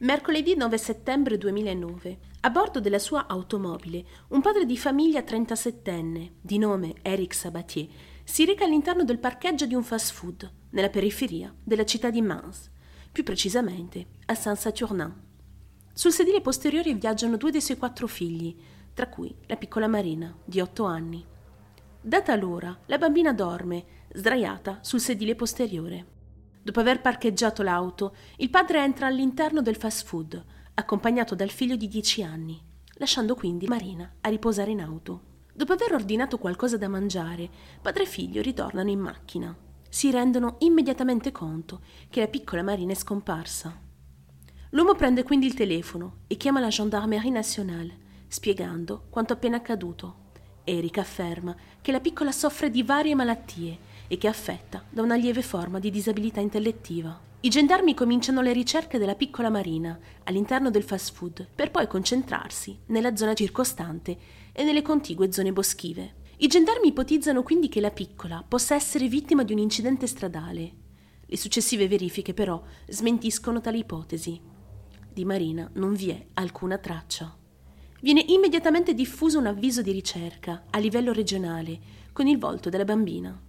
Mercoledì 9 settembre 2009, a bordo della sua automobile, un padre di famiglia 37enne, di nome Eric Sabatier, si reca all'interno del parcheggio di un fast food, nella periferia della città di Mans, più precisamente a Saint-Saturnin. Sul sedile posteriore viaggiano due dei suoi quattro figli, tra cui la piccola Marina, di otto anni. Data l'ora, la bambina dorme, sdraiata sul sedile posteriore. Dopo aver parcheggiato l'auto, il padre entra all'interno del fast food, accompagnato dal figlio di dieci anni, lasciando quindi Marina a riposare in auto. Dopo aver ordinato qualcosa da mangiare, padre e figlio ritornano in macchina. Si rendono immediatamente conto che la piccola Marina è scomparsa. L'uomo prende quindi il telefono e chiama la Gendarmerie Nationale, spiegando quanto appena accaduto. Eric afferma che la piccola soffre di varie malattie e che è affetta da una lieve forma di disabilità intellettiva. I gendarmi cominciano le ricerche della piccola Marina all'interno del fast food per poi concentrarsi nella zona circostante e nelle contigue zone boschive. I gendarmi ipotizzano quindi che la piccola possa essere vittima di un incidente stradale. Le successive verifiche però smentiscono tale ipotesi. Di Marina non vi è alcuna traccia. Viene immediatamente diffuso un avviso di ricerca a livello regionale con il volto della bambina.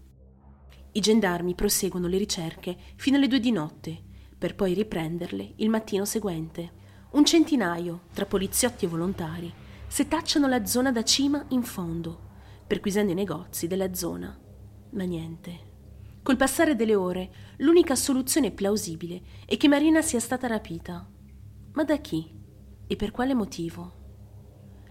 I gendarmi proseguono le ricerche fino alle due di notte, per poi riprenderle il mattino seguente. Un centinaio, tra poliziotti e volontari, setacciano la zona da cima in fondo, perquisendo i negozi della zona. Ma niente. Col passare delle ore, l'unica soluzione plausibile è che Marina sia stata rapita. Ma da chi? E per quale motivo?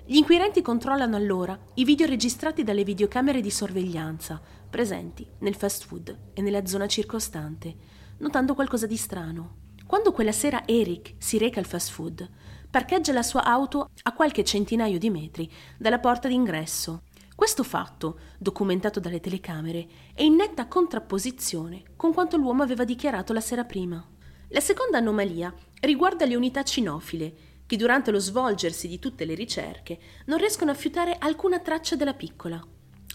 Gli inquirenti controllano allora i video registrati dalle videocamere di sorveglianza presenti nel fast food e nella zona circostante, notando qualcosa di strano. Quando quella sera Eric si reca al fast food, parcheggia la sua auto a qualche centinaio di metri dalla porta d'ingresso. Questo fatto, documentato dalle telecamere, è in netta contrapposizione con quanto l'uomo aveva dichiarato la sera prima. La seconda anomalia riguarda le unità cinofile, che durante lo svolgersi di tutte le ricerche non riescono a fiutare alcuna traccia della piccola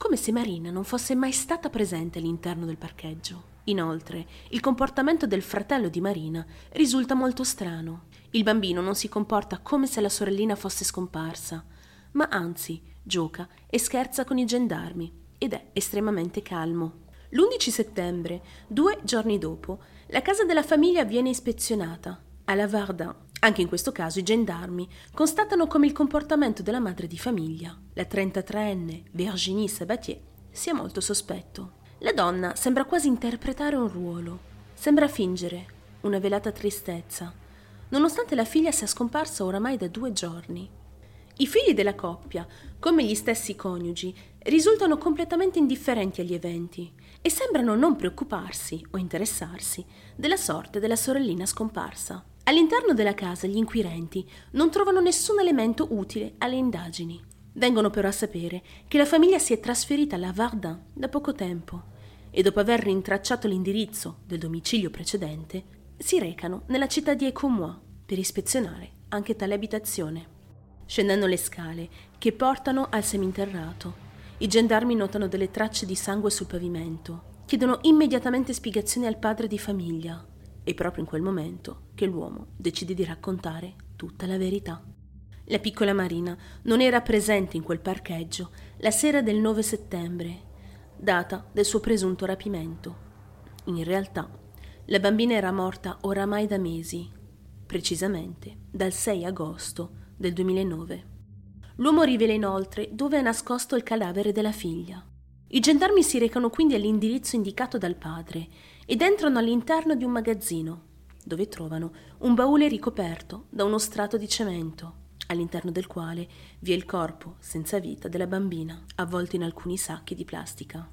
come se Marina non fosse mai stata presente all'interno del parcheggio. Inoltre, il comportamento del fratello di Marina risulta molto strano. Il bambino non si comporta come se la sorellina fosse scomparsa, ma anzi gioca e scherza con i gendarmi ed è estremamente calmo. L'11 settembre, due giorni dopo, la casa della famiglia viene ispezionata. Alla Vardin anche in questo caso i gendarmi constatano come il comportamento della madre di famiglia, la 33enne Virginie Sabatier, sia molto sospetto. La donna sembra quasi interpretare un ruolo, sembra fingere una velata tristezza, nonostante la figlia sia scomparsa oramai da due giorni. I figli della coppia, come gli stessi coniugi, risultano completamente indifferenti agli eventi e sembrano non preoccuparsi o interessarsi della sorte della sorellina scomparsa. All'interno della casa gli inquirenti non trovano nessun elemento utile alle indagini. Vengono però a sapere che la famiglia si è trasferita alla Vardin da poco tempo e dopo aver rintracciato l'indirizzo del domicilio precedente, si recano nella città di Ecomois per ispezionare anche tale abitazione. Scendendo le scale che portano al seminterrato, i gendarmi notano delle tracce di sangue sul pavimento. Chiedono immediatamente spiegazioni al padre di famiglia, è proprio in quel momento che l'uomo decide di raccontare tutta la verità. La piccola Marina non era presente in quel parcheggio la sera del 9 settembre, data del suo presunto rapimento. In realtà, la bambina era morta oramai da mesi, precisamente dal 6 agosto del 2009. L'uomo rivela inoltre dove è nascosto il cadavere della figlia. I gendarmi si recano quindi all'indirizzo indicato dal padre ed entrano all'interno di un magazzino, dove trovano un baule ricoperto da uno strato di cemento, all'interno del quale vi è il corpo senza vita della bambina, avvolto in alcuni sacchi di plastica.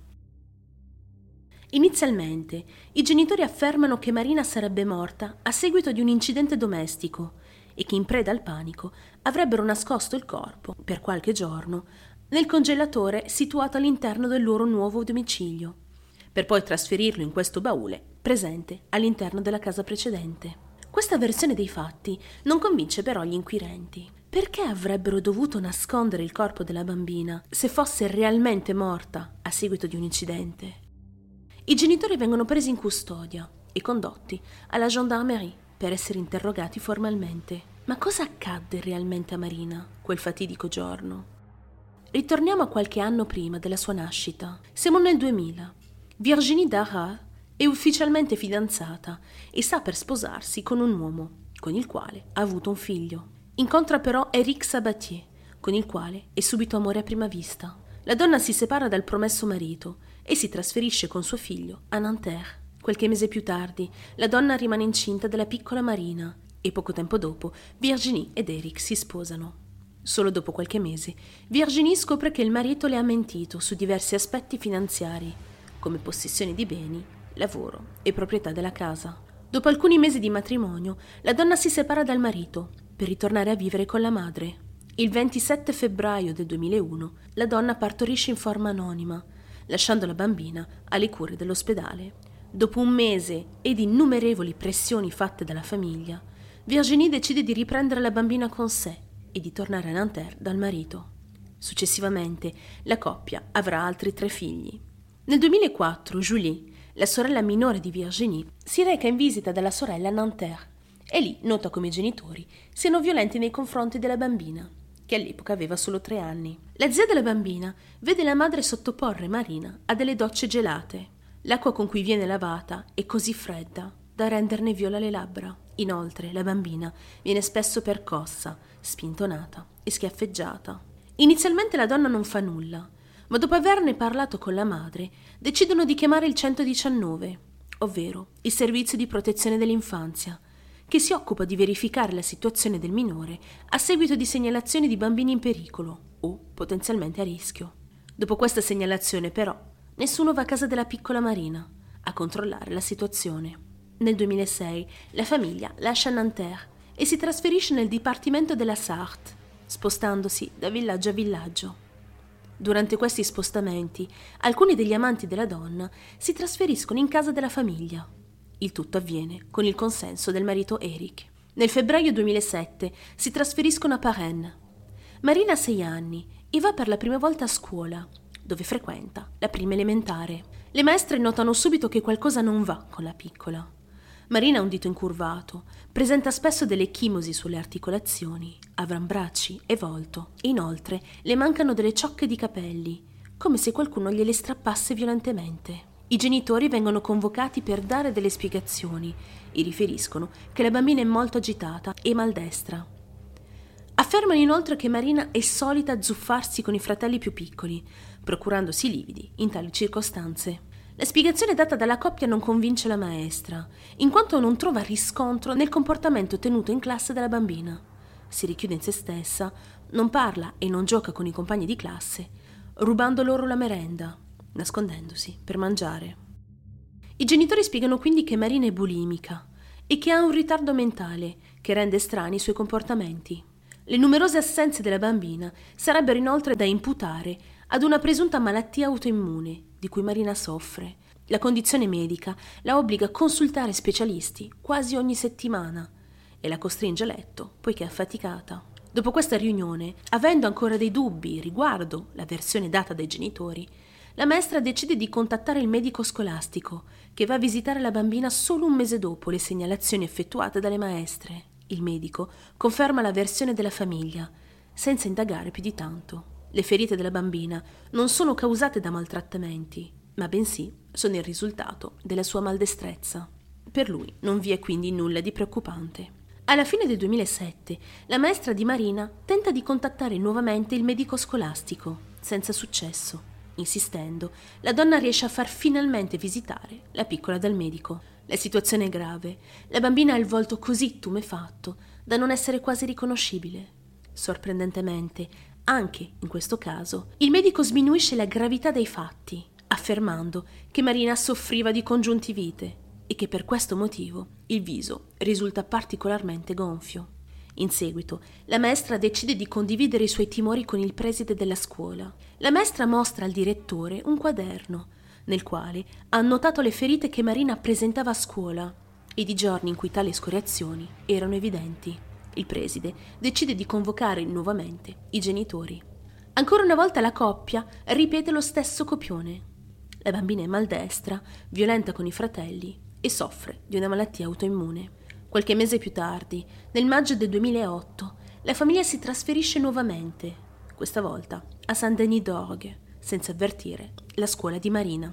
Inizialmente i genitori affermano che Marina sarebbe morta a seguito di un incidente domestico e che in preda al panico avrebbero nascosto il corpo per qualche giorno nel congelatore situato all'interno del loro nuovo domicilio, per poi trasferirlo in questo baule presente all'interno della casa precedente. Questa versione dei fatti non convince però gli inquirenti. Perché avrebbero dovuto nascondere il corpo della bambina se fosse realmente morta a seguito di un incidente? I genitori vengono presi in custodia e condotti alla gendarmerie per essere interrogati formalmente. Ma cosa accadde realmente a Marina quel fatidico giorno? Ritorniamo a qualche anno prima della sua nascita. Siamo nel 2000. Virginie Dara è ufficialmente fidanzata e sta per sposarsi con un uomo, con il quale ha avuto un figlio. Incontra però Eric Sabatier, con il quale è subito amore a prima vista. La donna si separa dal promesso marito e si trasferisce con suo figlio a Nanterre. Qualche mese più tardi, la donna rimane incinta della piccola Marina e poco tempo dopo Virginie ed Eric si sposano. Solo dopo qualche mese, Virginie scopre che il marito le ha mentito su diversi aspetti finanziari, come possessione di beni, lavoro e proprietà della casa. Dopo alcuni mesi di matrimonio, la donna si separa dal marito per ritornare a vivere con la madre. Il 27 febbraio del 2001 la donna partorisce in forma anonima, lasciando la bambina alle cure dell'ospedale. Dopo un mese ed innumerevoli pressioni fatte dalla famiglia, Virginie decide di riprendere la bambina con sé e di tornare a Nanterre dal marito. Successivamente la coppia avrà altri tre figli. Nel 2004 Julie, la sorella minore di Virginie, si reca in visita dalla sorella a Nanterre e lì nota come i genitori siano violenti nei confronti della bambina, che all'epoca aveva solo tre anni. La zia della bambina vede la madre sottoporre Marina a delle docce gelate L'acqua con cui viene lavata è così fredda da renderne viola le labbra. Inoltre, la bambina viene spesso percossa, spintonata e schiaffeggiata. Inizialmente la donna non fa nulla, ma dopo averne parlato con la madre, decidono di chiamare il 119, ovvero il servizio di protezione dell'infanzia, che si occupa di verificare la situazione del minore a seguito di segnalazioni di bambini in pericolo o potenzialmente a rischio. Dopo questa segnalazione, però, Nessuno va a casa della piccola Marina a controllare la situazione. Nel 2006 la famiglia lascia Nanterre e si trasferisce nel dipartimento della Sarthe, spostandosi da villaggio a villaggio. Durante questi spostamenti, alcuni degli amanti della donna si trasferiscono in casa della famiglia. Il tutto avviene con il consenso del marito Eric. Nel febbraio 2007 si trasferiscono a Parennes. Marina ha sei anni e va per la prima volta a scuola dove frequenta la prima elementare. Le maestre notano subito che qualcosa non va con la piccola. Marina ha un dito incurvato, presenta spesso delle chimosi sulle articolazioni, avrambracci e volto. Inoltre le mancano delle ciocche di capelli, come se qualcuno gliele strappasse violentemente. I genitori vengono convocati per dare delle spiegazioni e riferiscono che la bambina è molto agitata e maldestra. Affermano inoltre che Marina è solita zuffarsi con i fratelli più piccoli, procurandosi lividi in tali circostanze. La spiegazione data dalla coppia non convince la maestra, in quanto non trova riscontro nel comportamento tenuto in classe della bambina. Si richiude in se stessa, non parla e non gioca con i compagni di classe, rubando loro la merenda, nascondendosi per mangiare. I genitori spiegano quindi che Marina è bulimica e che ha un ritardo mentale che rende strani i suoi comportamenti. Le numerose assenze della bambina sarebbero inoltre da imputare ad una presunta malattia autoimmune di cui Marina soffre. La condizione medica la obbliga a consultare specialisti quasi ogni settimana e la costringe a letto poiché è affaticata. Dopo questa riunione, avendo ancora dei dubbi riguardo la versione data dai genitori, la maestra decide di contattare il medico scolastico, che va a visitare la bambina solo un mese dopo le segnalazioni effettuate dalle maestre. Il medico conferma la versione della famiglia, senza indagare più di tanto. Le ferite della bambina non sono causate da maltrattamenti, ma bensì sono il risultato della sua maldestrezza. Per lui non vi è quindi nulla di preoccupante. Alla fine del 2007, la maestra di Marina tenta di contattare nuovamente il medico scolastico, senza successo. Insistendo, la donna riesce a far finalmente visitare la piccola dal medico. La situazione è grave. La bambina ha il volto così tumefatto da non essere quasi riconoscibile. Sorprendentemente, anche in questo caso, il medico sminuisce la gravità dei fatti, affermando che Marina soffriva di congiuntivite e che per questo motivo il viso risulta particolarmente gonfio. In seguito, la maestra decide di condividere i suoi timori con il preside della scuola. La maestra mostra al direttore un quaderno nel quale ha annotato le ferite che Marina presentava a scuola ed i giorni in cui tali scoriazioni erano evidenti il preside decide di convocare nuovamente i genitori. Ancora una volta la coppia ripete lo stesso copione. La bambina è maldestra, violenta con i fratelli e soffre di una malattia autoimmune. Qualche mese più tardi, nel maggio del 2008, la famiglia si trasferisce nuovamente, questa volta a Saint-Denis d'Orgue, senza avvertire la scuola di Marina.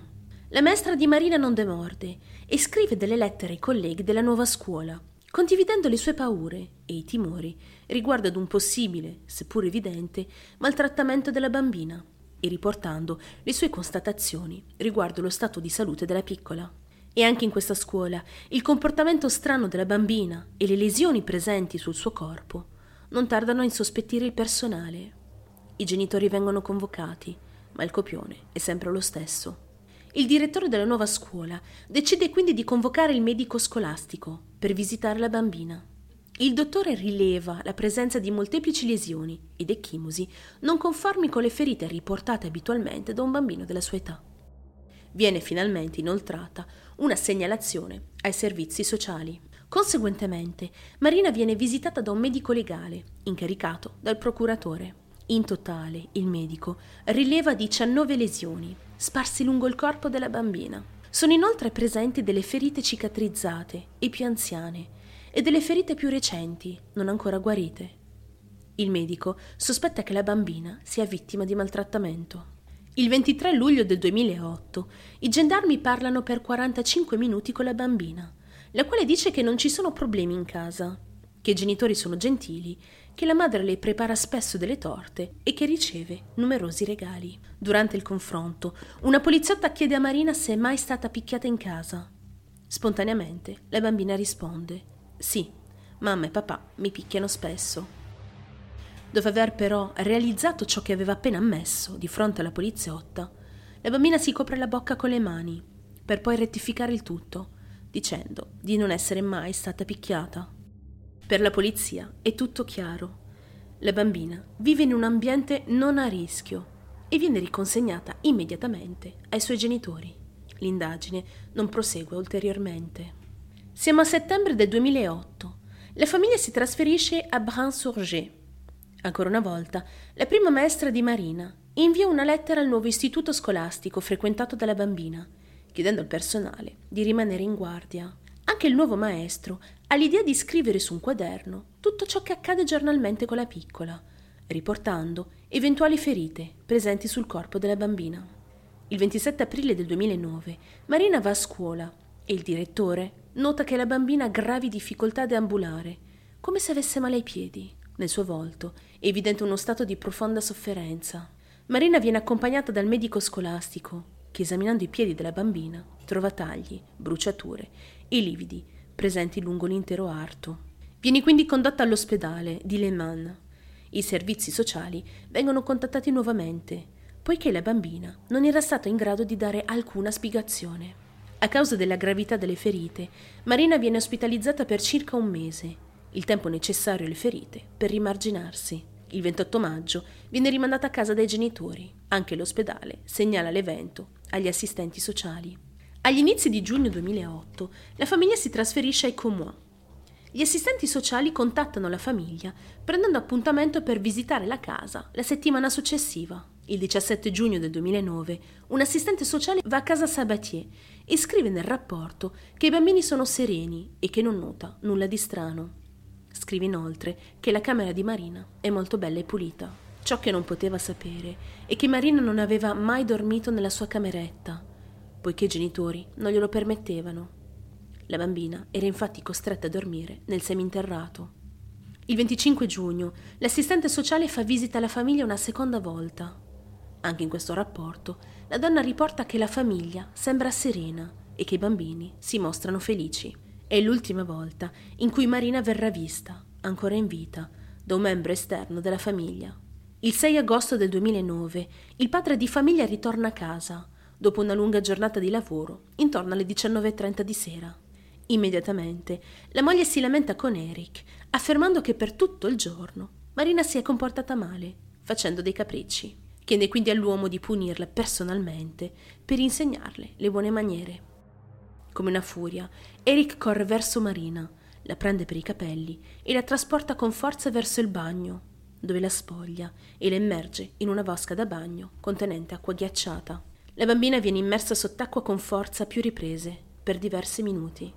La maestra di Marina non demorde e scrive delle lettere ai colleghi della nuova scuola, condividendo le sue paure e i timori riguardo ad un possibile, seppur evidente, maltrattamento della bambina e riportando le sue constatazioni riguardo lo stato di salute della piccola. E anche in questa scuola il comportamento strano della bambina e le lesioni presenti sul suo corpo non tardano a insospettire il personale. I genitori vengono convocati, ma il copione è sempre lo stesso. Il direttore della nuova scuola decide quindi di convocare il medico scolastico per visitare la bambina. Il dottore rileva la presenza di molteplici lesioni ed ecchimosi non conformi con le ferite riportate abitualmente da un bambino della sua età. Viene finalmente inoltrata una segnalazione ai servizi sociali. Conseguentemente, Marina viene visitata da un medico legale, incaricato dal procuratore. In totale, il medico rileva 19 lesioni, sparsi lungo il corpo della bambina. Sono inoltre presenti delle ferite cicatrizzate e più anziane e delle ferite più recenti, non ancora guarite. Il medico sospetta che la bambina sia vittima di maltrattamento. Il 23 luglio del 2008 i gendarmi parlano per 45 minuti con la bambina, la quale dice che non ci sono problemi in casa, che i genitori sono gentili che la madre le prepara spesso delle torte e che riceve numerosi regali. Durante il confronto, una poliziotta chiede a Marina se è mai stata picchiata in casa. Spontaneamente, la bambina risponde: Sì, mamma e papà mi picchiano spesso. Dopo aver però realizzato ciò che aveva appena ammesso di fronte alla poliziotta, la bambina si copre la bocca con le mani, per poi rettificare il tutto, dicendo di non essere mai stata picchiata. Per la polizia è tutto chiaro. La bambina vive in un ambiente non a rischio e viene riconsegnata immediatamente ai suoi genitori. L'indagine non prosegue ulteriormente. Siamo a settembre del 2008. La famiglia si trasferisce a Brin-sur-Gé. Ancora una volta, la prima maestra di Marina invia una lettera al nuovo istituto scolastico frequentato dalla bambina, chiedendo al personale di rimanere in guardia. Anche il nuovo maestro ha l'idea di scrivere su un quaderno tutto ciò che accade giornalmente con la piccola, riportando eventuali ferite presenti sul corpo della bambina. Il 27 aprile del 2009 Marina va a scuola e il direttore nota che la bambina ha gravi difficoltà a deambulare, come se avesse male ai piedi. Nel suo volto è evidente uno stato di profonda sofferenza. Marina viene accompagnata dal medico scolastico che esaminando i piedi della bambina trova tagli, bruciature e lividi presenti lungo l'intero arto. Viene quindi condotta all'ospedale di Le Mans. I servizi sociali vengono contattati nuovamente, poiché la bambina non era stata in grado di dare alcuna spiegazione. A causa della gravità delle ferite, Marina viene ospitalizzata per circa un mese, il tempo necessario alle ferite per rimarginarsi. Il 28 maggio viene rimandata a casa dai genitori. Anche l'ospedale segnala l'evento agli assistenti sociali. Agli inizi di giugno 2008 la famiglia si trasferisce ai Comois. Gli assistenti sociali contattano la famiglia prendendo appuntamento per visitare la casa la settimana successiva. Il 17 giugno del 2009 un assistente sociale va a casa Sabatier e scrive nel rapporto che i bambini sono sereni e che non nota nulla di strano. Scrive inoltre che la camera di Marina è molto bella e pulita. Ciò che non poteva sapere è che Marina non aveva mai dormito nella sua cameretta, poiché i genitori non glielo permettevano. La bambina era infatti costretta a dormire nel seminterrato. Il 25 giugno l'assistente sociale fa visita alla famiglia una seconda volta. Anche in questo rapporto la donna riporta che la famiglia sembra serena e che i bambini si mostrano felici. È l'ultima volta in cui Marina verrà vista, ancora in vita, da un membro esterno della famiglia. Il 6 agosto del 2009 il padre di famiglia ritorna a casa, dopo una lunga giornata di lavoro, intorno alle 19.30 di sera. Immediatamente la moglie si lamenta con Eric, affermando che per tutto il giorno Marina si è comportata male, facendo dei capricci. Chiede quindi all'uomo di punirla personalmente per insegnarle le buone maniere. Come una furia, Eric corre verso Marina, la prende per i capelli e la trasporta con forza verso il bagno, dove la spoglia e la immerge in una vasca da bagno contenente acqua ghiacciata. La bambina viene immersa sott'acqua con forza a più riprese, per diversi minuti.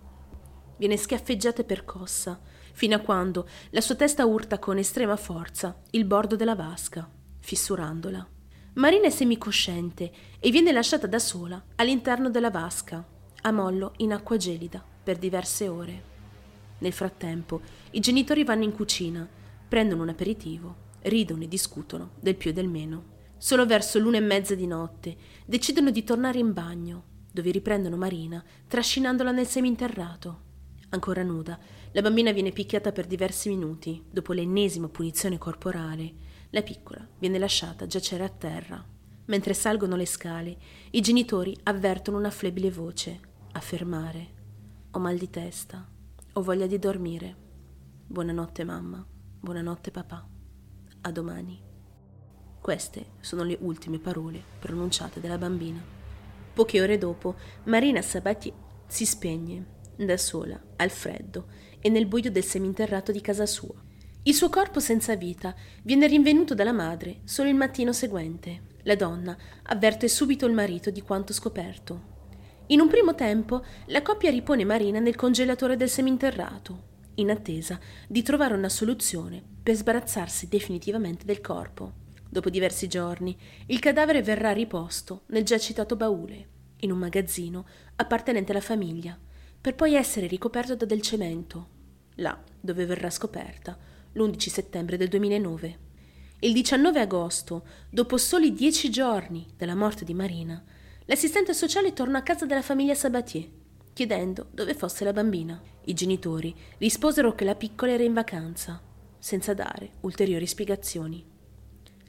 viene schiaffeggiata e percossa, fino a quando la sua testa urta con estrema forza il bordo della vasca, fissurandola. Marina è semicosciente e viene lasciata da sola all'interno della vasca, a mollo in acqua gelida, per diverse ore. Nel frattempo, i genitori vanno in cucina, prendono un aperitivo, ridono e discutono del più e del meno. Solo verso l'una e mezza di notte decidono di tornare in bagno, dove riprendono Marina, trascinandola nel seminterrato. Ancora nuda, la bambina viene picchiata per diversi minuti. Dopo l'ennesima punizione corporale, la piccola viene lasciata giacere a terra. Mentre salgono le scale, i genitori avvertono una flebile voce affermare: Ho mal di testa, ho voglia di dormire. Buonanotte mamma, buonanotte papà. A domani. Queste sono le ultime parole pronunciate dalla bambina. Poche ore dopo, Marina Sabatier si spegne da sola, al freddo e nel buio del seminterrato di casa sua. Il suo corpo senza vita viene rinvenuto dalla madre solo il mattino seguente. La donna avverte subito il marito di quanto scoperto. In un primo tempo la coppia ripone Marina nel congelatore del seminterrato, in attesa di trovare una soluzione per sbarazzarsi definitivamente del corpo. Dopo diversi giorni, il cadavere verrà riposto nel già citato baule, in un magazzino appartenente alla famiglia, per poi essere ricoperto da del cemento, là dove verrà scoperta l'11 settembre del 2009. Il 19 agosto, dopo soli dieci giorni dalla morte di Marina, l'assistente sociale tornò a casa della famiglia Sabatier, chiedendo dove fosse la bambina. I genitori risposero che la piccola era in vacanza, senza dare ulteriori spiegazioni.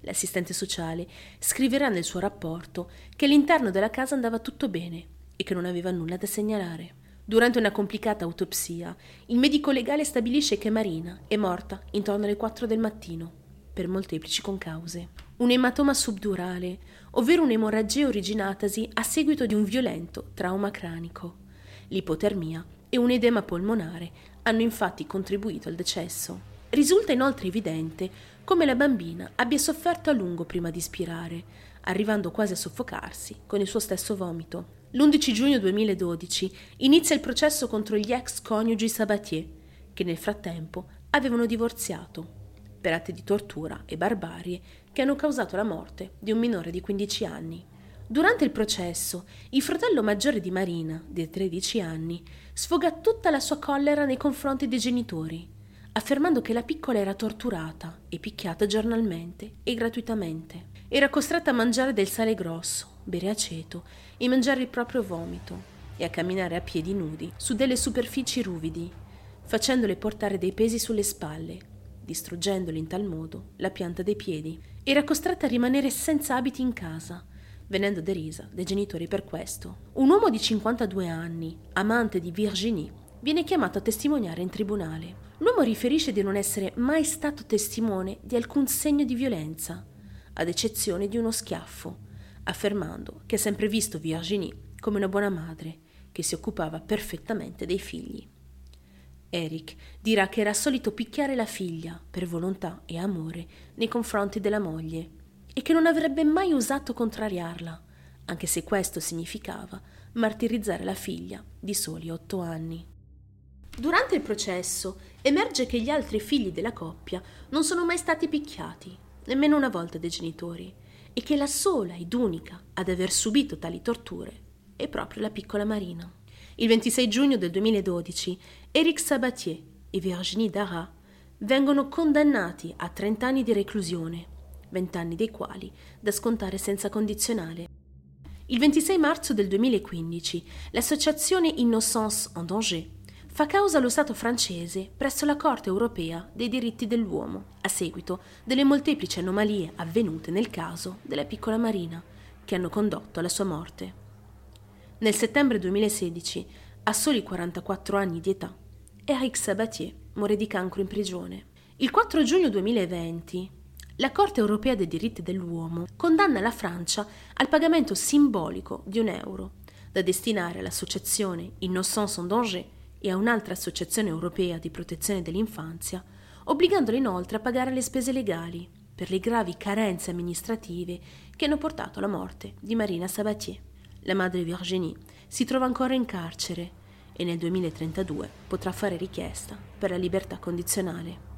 L'assistente sociale scriverà nel suo rapporto che all'interno della casa andava tutto bene e che non aveva nulla da segnalare. Durante una complicata autopsia, il medico legale stabilisce che Marina è morta intorno alle 4 del mattino, per molteplici concause. Un ematoma subdurale, ovvero un'emorragia originatasi a seguito di un violento trauma cranico. L'ipotermia e un edema polmonare hanno infatti contribuito al decesso. Risulta inoltre evidente come la bambina abbia sofferto a lungo prima di spirare, arrivando quasi a soffocarsi con il suo stesso vomito. L'11 giugno 2012 inizia il processo contro gli ex coniugi Sabatier, che nel frattempo avevano divorziato, per atti di tortura e barbarie che hanno causato la morte di un minore di 15 anni. Durante il processo, il fratello maggiore di Marina, di 13 anni, sfoga tutta la sua collera nei confronti dei genitori, affermando che la piccola era torturata e picchiata giornalmente e gratuitamente. Era costretta a mangiare del sale grosso, bere aceto e mangiare il proprio vomito e a camminare a piedi nudi su delle superfici ruvidi, facendole portare dei pesi sulle spalle, distruggendole in tal modo la pianta dei piedi. Era costretta a rimanere senza abiti in casa, venendo derisa dai genitori per questo. Un uomo di 52 anni, amante di Virginie, viene chiamato a testimoniare in tribunale. L'uomo riferisce di non essere mai stato testimone di alcun segno di violenza, ad eccezione di uno schiaffo, affermando che ha sempre visto Virginie come una buona madre che si occupava perfettamente dei figli. Eric dirà che era solito picchiare la figlia per volontà e amore nei confronti della moglie e che non avrebbe mai osato contrariarla, anche se questo significava martirizzare la figlia di soli otto anni. Durante il processo emerge che gli altri figli della coppia non sono mai stati picchiati, nemmeno una volta dai genitori, e che la sola ed unica ad aver subito tali torture è proprio la piccola Marina. Il 26 giugno del 2012 Eric Sabatier e Virginie Dara vengono condannati a 30 anni di reclusione, 20 anni dei quali da scontare senza condizionale. Il 26 marzo del 2015 l'associazione Innocence en Danger fa causa allo Stato francese presso la Corte europea dei diritti dell'uomo, a seguito delle molteplici anomalie avvenute nel caso della piccola Marina, che hanno condotto alla sua morte. Nel settembre 2016, a soli 44 anni di età, Eric Sabatier muore di cancro in prigione. Il 4 giugno 2020, la Corte europea dei diritti dell'uomo condanna la Francia al pagamento simbolico di un euro, da destinare all'associazione Innocence en Danger e a un'altra associazione europea di protezione dell'infanzia, obbligandolo inoltre a pagare le spese legali per le gravi carenze amministrative che hanno portato alla morte di Marina Sabatier. La madre Virginie si trova ancora in carcere e nel 2032 potrà fare richiesta per la libertà condizionale.